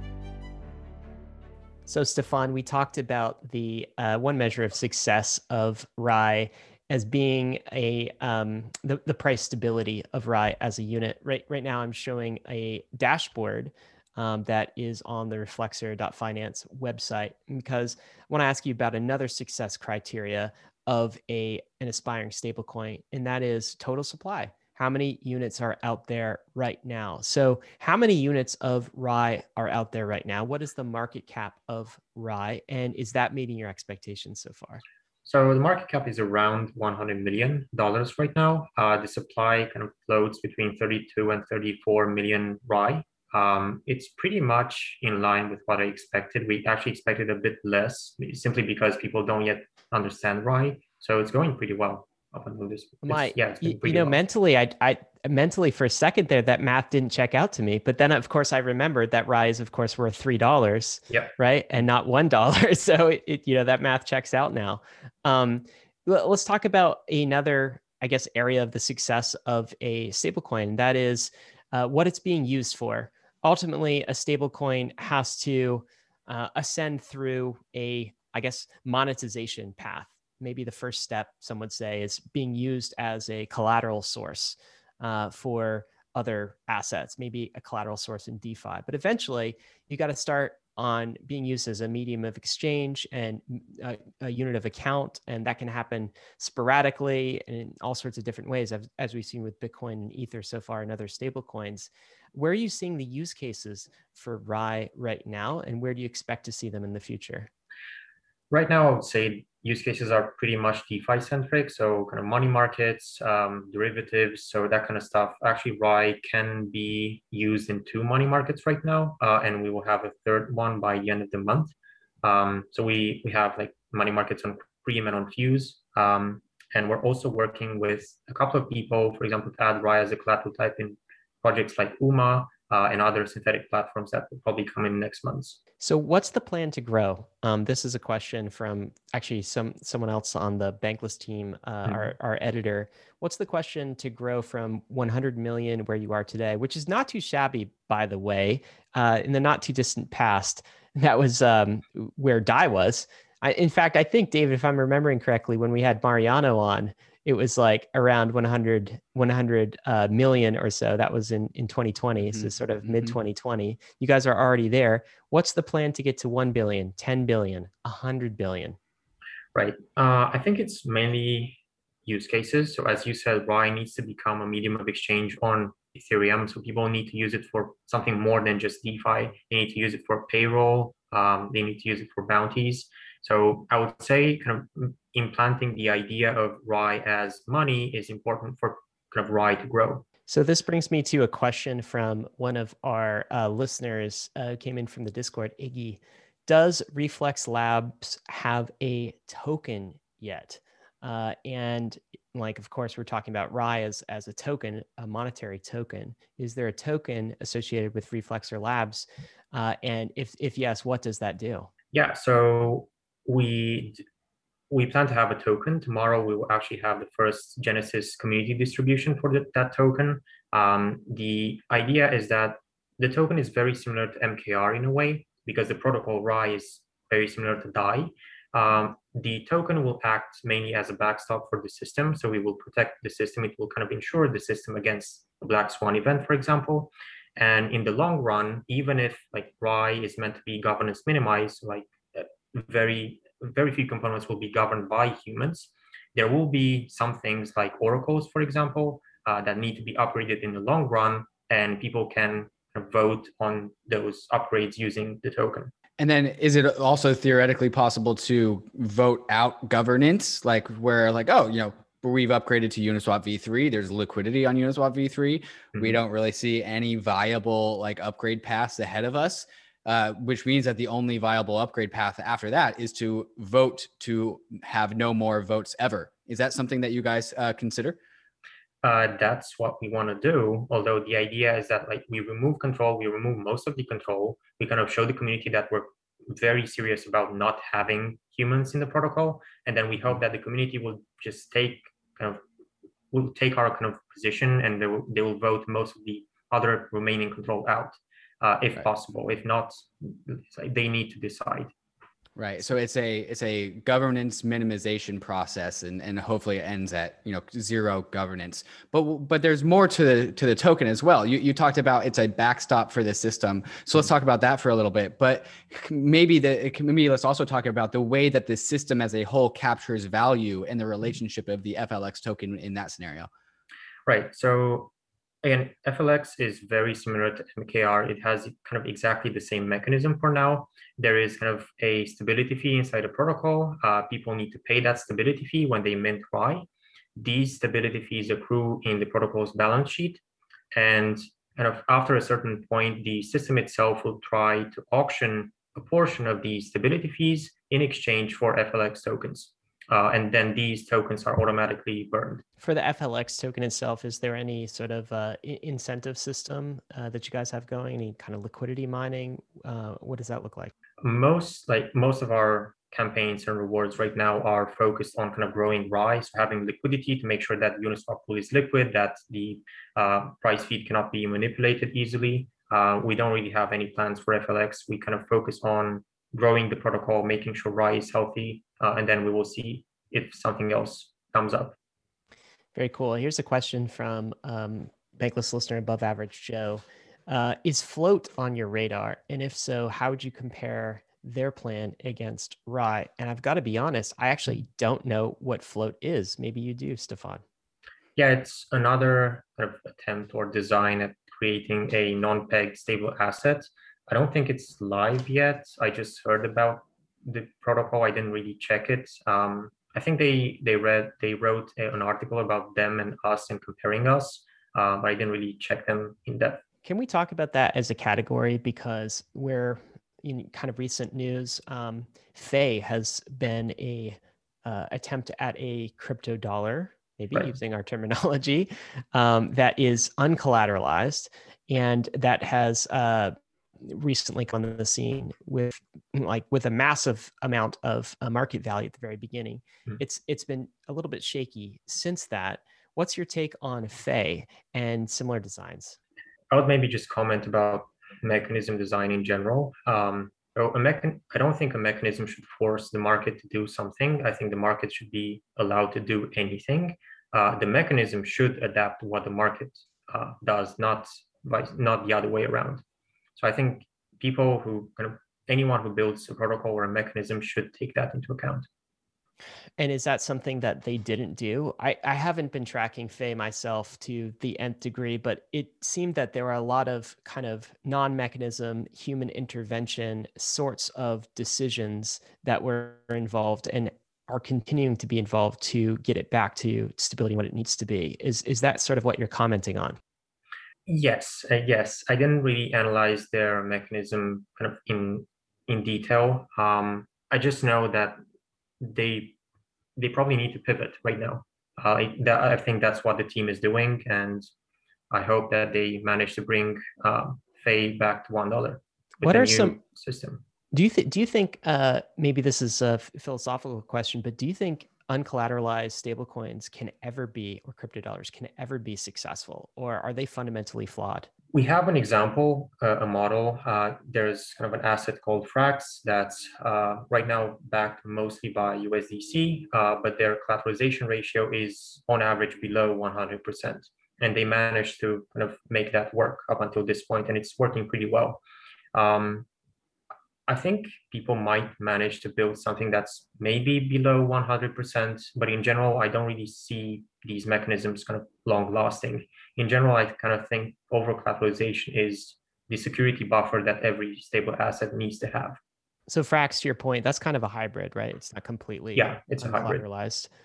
A: So, Stefan, we talked about the uh, one measure of success of RAI as being a um, the, the price stability of RAI as a unit. Right right now, I'm showing a dashboard um, that is on the Reflexer.finance website because I want to ask you about another success criteria of a an aspiring stablecoin, and that is total supply how many units are out there right now. So, how many units of RAI are out there right now? What is the market cap of RAI? And is that meeting your expectations so far?
C: So, the market cap is around $100 million right now. Uh, the supply kind of floats between 32 and 34 million RAI. Um, it's pretty much in line with what I expected. We actually expected a bit less simply because people don't yet understand RAI. So, it's going pretty well up until this.
A: My, yeah, you, you know, long. mentally, I, I mentally for a second there, that math didn't check out to me. But then, of course, I remembered that RAI's, of course, worth three dollars.
C: Yeah.
A: Right, and not one dollar. So it, it, you know, that math checks out now. Um, let's talk about another, I guess, area of the success of a stablecoin. That is uh, what it's being used for. Ultimately, a stablecoin has to uh, ascend through a, I guess, monetization path maybe the first step, some would say, is being used as a collateral source uh, for other assets, maybe a collateral source in DeFi. But eventually, you got to start on being used as a medium of exchange and a, uh, a, unit of account. And that can happen sporadically and in all sorts of different ways, as, as we've seen with Bitcoin and Ether so far and other stable coins. Where are you seeing the use cases for RAI right now? And where do you expect to see them in the future?
C: Right now, I would say use cases are pretty much DeFi centric. So kind of money markets, um, derivatives, so that kind of stuff. Actually, RAI can be used in two money markets right now, uh, and we will have a third one by the end of the month. Um, so we we have like money markets on Cream and on Fuse. Um, and we're also working with a couple of people, for example, to add RAI as a collateral type in projects like UMA uh, and other synthetic platforms that will probably come in next months.
A: So, what's the plan to grow? Um, this is a question from actually some someone else on the Bankless team, uh, mm-hmm. our our editor. What's the question to grow from 100 million where you are today, which is not too shabby, by the way, uh, in the not too distant past. That was um, where Dai was. I, in fact, I think David, if I'm remembering correctly, when we had Mariano on, it was like around 100 100 uh, million or so. That was in in 2020 mm-hmm. so sort of mid 2020 mm-hmm. you guys are already there. What's the plan to get to 1 billion 10 billion 100 billion?
C: Right. Uh, i think it's mainly use cases. So as you said RAI needs to become a medium of exchange on ethereum. So people need to use it for something more than just defi. They need to use it for payroll. Um, they need to use it for bounties so I would say kind of implanting the idea of RAI as money is important for kind of RAI to grow.
A: So this brings me to a question from one of our uh, listeners uh, came in from the Discord, Iggy. Does Reflex Labs have a token yet? Uh, and like, of course, we're talking about RAI as, as a token, a monetary token. Is there a token associated with Reflexer Labs? Uh, and if, if yes, what does that do?
C: Yeah, so we we plan to have a token tomorrow. We will actually have the first Genesis community distribution for the, that token. Um, the idea is that the token is very similar to MKR in a way because the protocol RAI is very similar to DAI. Um, the token will act mainly as a backstop for the system. So we will protect the system. It will kind of ensure the system against a black swan event, for example. And in the long run, even if like RAI is meant to be governance minimized, like very very few components will be governed by humans. There will be some things like oracles, for example, uh, that need to be upgraded in the long run, and people can vote on those upgrades using the token.
B: And then is it also theoretically possible to vote out governance, like where like, oh, you know, we've upgraded to Uniswap v3. There's liquidity on Uniswap v3. Mm-hmm. We don't really see any viable like upgrade paths ahead of us uh, which means that the only viable upgrade path after that is to vote to have no more votes ever. Is that something that you guys uh, consider?
C: Uh, that's what we want to do. Although the idea is that like we remove control, we remove most of the control. We kind of show the community that we're very serious about not having humans in the protocol, and then we hope that the community will just take kind of will take our kind of position and they will, they will vote most of the other remaining control out uh, if right. possible. If not, they need to decide.
B: Right. So it's a it's a governance minimization process, and and hopefully it ends at you know zero governance. But but there's more to the to the token as well. You you talked about it's a backstop for the system. So let's talk about that for a little bit. But maybe the maybe let's also talk about the way that the system as a whole captures value and the relationship of the FLX token in that scenario.
C: Right. So again, FLX is very similar to MKR. It has kind of exactly the same mechanism for now. There is kind of a stability fee inside the protocol. Uh, people need to pay that stability fee when they mint RAI. These stability fees accrue in the protocol's balance sheet. And kind of after a certain point, the system itself will try to auction a portion of these stability fees in exchange for FLX tokens. Uh, and then these tokens are automatically burned.
A: For the FLX token itself, is there any sort of uh, incentive system uh, that you guys have going? Any kind of liquidity mining? Uh, what does that look like?
C: Most like most of our campaigns and rewards right now are focused on kind of growing RAI, so having liquidity to make sure that Uniswap pool is liquid, that the uh, price feed cannot be manipulated easily. Uh, we don't really have any plans for FLX. We kind of focus on growing the protocol, making sure RAI is healthy, uh, and then we will see if something else comes up.
A: Very cool. Here's a question from um, Bankless listener above average Joe. Uh, is float on your radar? And if so, how would you compare their plan against RAI? And I've got to be honest, I actually don't know what float is. Maybe you do, Stefan.
C: Yeah, it's another kind of attempt or design at creating a non-peg stable asset. I don't think it's live yet. I just heard about the protocol. I didn't really check it. Um, I think they they read they wrote an article about them and us and comparing us, uh, but I didn't really check them in depth.
A: Can we talk about that as a category because we're in kind of recent news? Um, Fei has been a uh, attempt at a crypto dollar, maybe right. using our terminology, um, that is uncollateralized and that has uh, recently come on the scene with like with a massive amount of uh, market value at the very beginning. Mm. It's it's been a little bit shaky since that. What's your take on Fei and similar designs?
C: I would maybe just comment about mechanism design in general. Um, a mechan- I don't think a mechanism should force the market to do something. I think the market should be allowed to do anything. Uh, the mechanism should adapt to what the market uh, does, not by, not the other way around. So I think people who kind of anyone who builds a protocol or a mechanism should take that into account.
A: And is that something that they didn't do? I, I haven't been tracking Fei myself to the nth degree, but it seemed that there were a lot of kind of non mechanism human intervention sorts of decisions that were involved and are continuing to be involved to get it back to stability what it needs to be. Is, is that sort of what you're commenting on?
C: Yes, uh, yes. I didn't really analyze their mechanism kind of in in detail. Um, I just know that they they probably need to pivot right now. Uh, I, that, I think that's what the team is doing, and I hope that they manage to bring uh, Fei back to one dollar.
A: What are some
C: system?
A: Do you think? Do you think? Uh, maybe this is a philosophical question, but do you think uncollateralized stablecoins can ever be, or crypto dollars can ever be successful, or are they fundamentally flawed?
C: We have an example, uh, a model. Uh, there's kind of an asset called Frax that's uh, right now backed mostly by USDC, uh, but their collateralization ratio is on average below 100%. And they managed to kind of make that work up until this point, and it's working pretty well. Um, I think people might manage to build something that's maybe below 100%, but in general, I don't really see these mechanisms kind of long lasting. In general, I kind of think over collateralization is the security buffer that every stable asset needs to have.
A: So Frax, to your point, that's kind of a hybrid, right? It's not completely
C: yeah, it's a hybrid.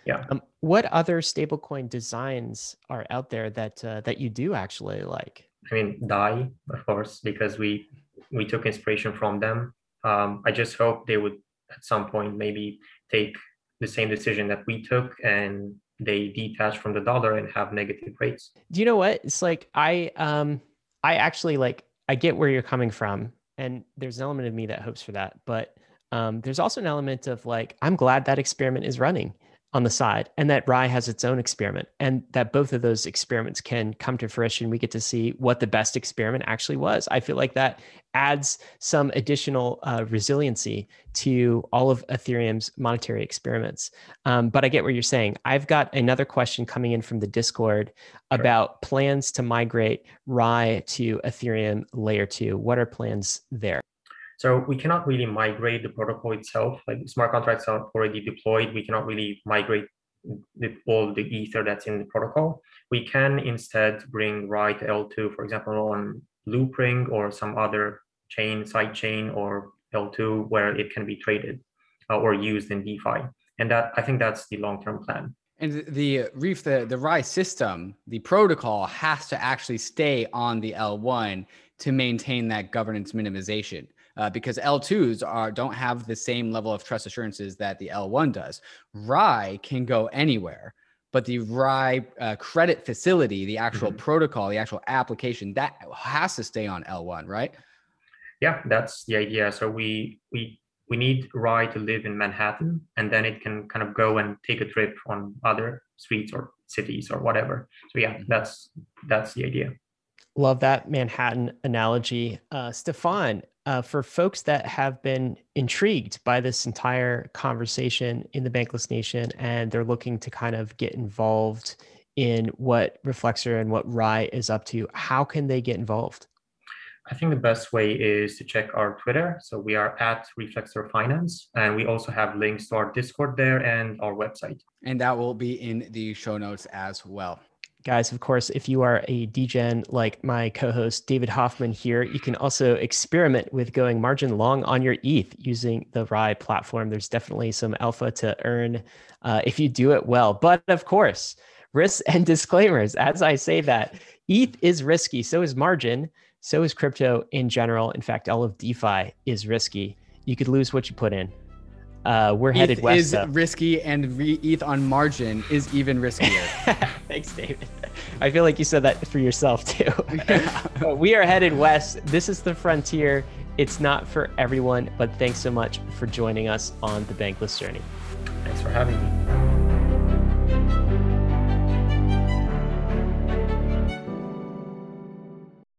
A: Yeah. Um, what other stablecoin designs are out there that uh, that you do actually like?
C: I mean, Dai, of course, because we we took inspiration from them um, I just hope they would at some point maybe take the same decision that we took and they detach from the dollar and have negative rates.
A: Do you know what? It's like I um I actually like I get where you're coming from and there's an element of me that hopes for that, but um there's also an element of like I'm glad that experiment is running on the side and that RAI has its own experiment and that both of those experiments can come to fruition. We get to see what the best experiment actually was. I feel like that adds some additional uh, resiliency to all of Ethereum's monetary experiments. Um, but I get what you're saying. I've got another question coming in from the Discord about plans to migrate RAI to Ethereum layer two. What are plans there?
C: So we cannot really migrate the protocol itself. Like smart contracts are already deployed. We cannot really migrate the, all the ether that's in the protocol. We can instead bring to L2, for example, on Loopring or some other chain, side chain or L2 where it can be traded uh, or used in DeFi. And that I think that's the long-term plan.
B: And the Reef, the, the RAI system, the protocol has to actually stay on the L1 to maintain that governance minimization uh, because L2s are don't have the same level of trust assurances that the L1 does. RAI can go anywhere, but the RAI uh, credit facility, the actual mm-hmm. protocol, the actual application, that has to stay on L1, right?
C: Yeah, that's the idea. So we we we need RAI to live in Manhattan, and then it can kind of go and take a trip on other streets or cities or whatever. So yeah, mm-hmm. that's that's the idea.
A: Love that Manhattan analogy. Uh, Stefan, uh, for folks that have been intrigued by this entire conversation in the Bankless Nation and they're looking to kind of get involved in what Reflexer and what RAI is up to, how can they get involved?
C: I think the best way is to check our Twitter. So we are at Reflexer Finance, and we also have links to our Discord there and our website.
B: And that will be in the show notes as well
A: guys, of course, if you are a degen like my co-host David Hoffman here, you can also experiment with going margin long on your ETH using the RAI platform. There's definitely some alpha to earn uh, if you do it well. But of course, risks and disclaimers. As I say that, ETH is risky. So is margin. So is crypto in general. In fact, all of DeFi is risky. You could lose what you put in. Uh, we're ETH headed west.
B: Is though. risky, and re- ETH on margin is even riskier.
A: Thanks, David. I feel like you said that for yourself too. we are headed west. This is the frontier. It's not for everyone, but thanks so much for joining us on the Bankless journey.
C: Thanks for having me.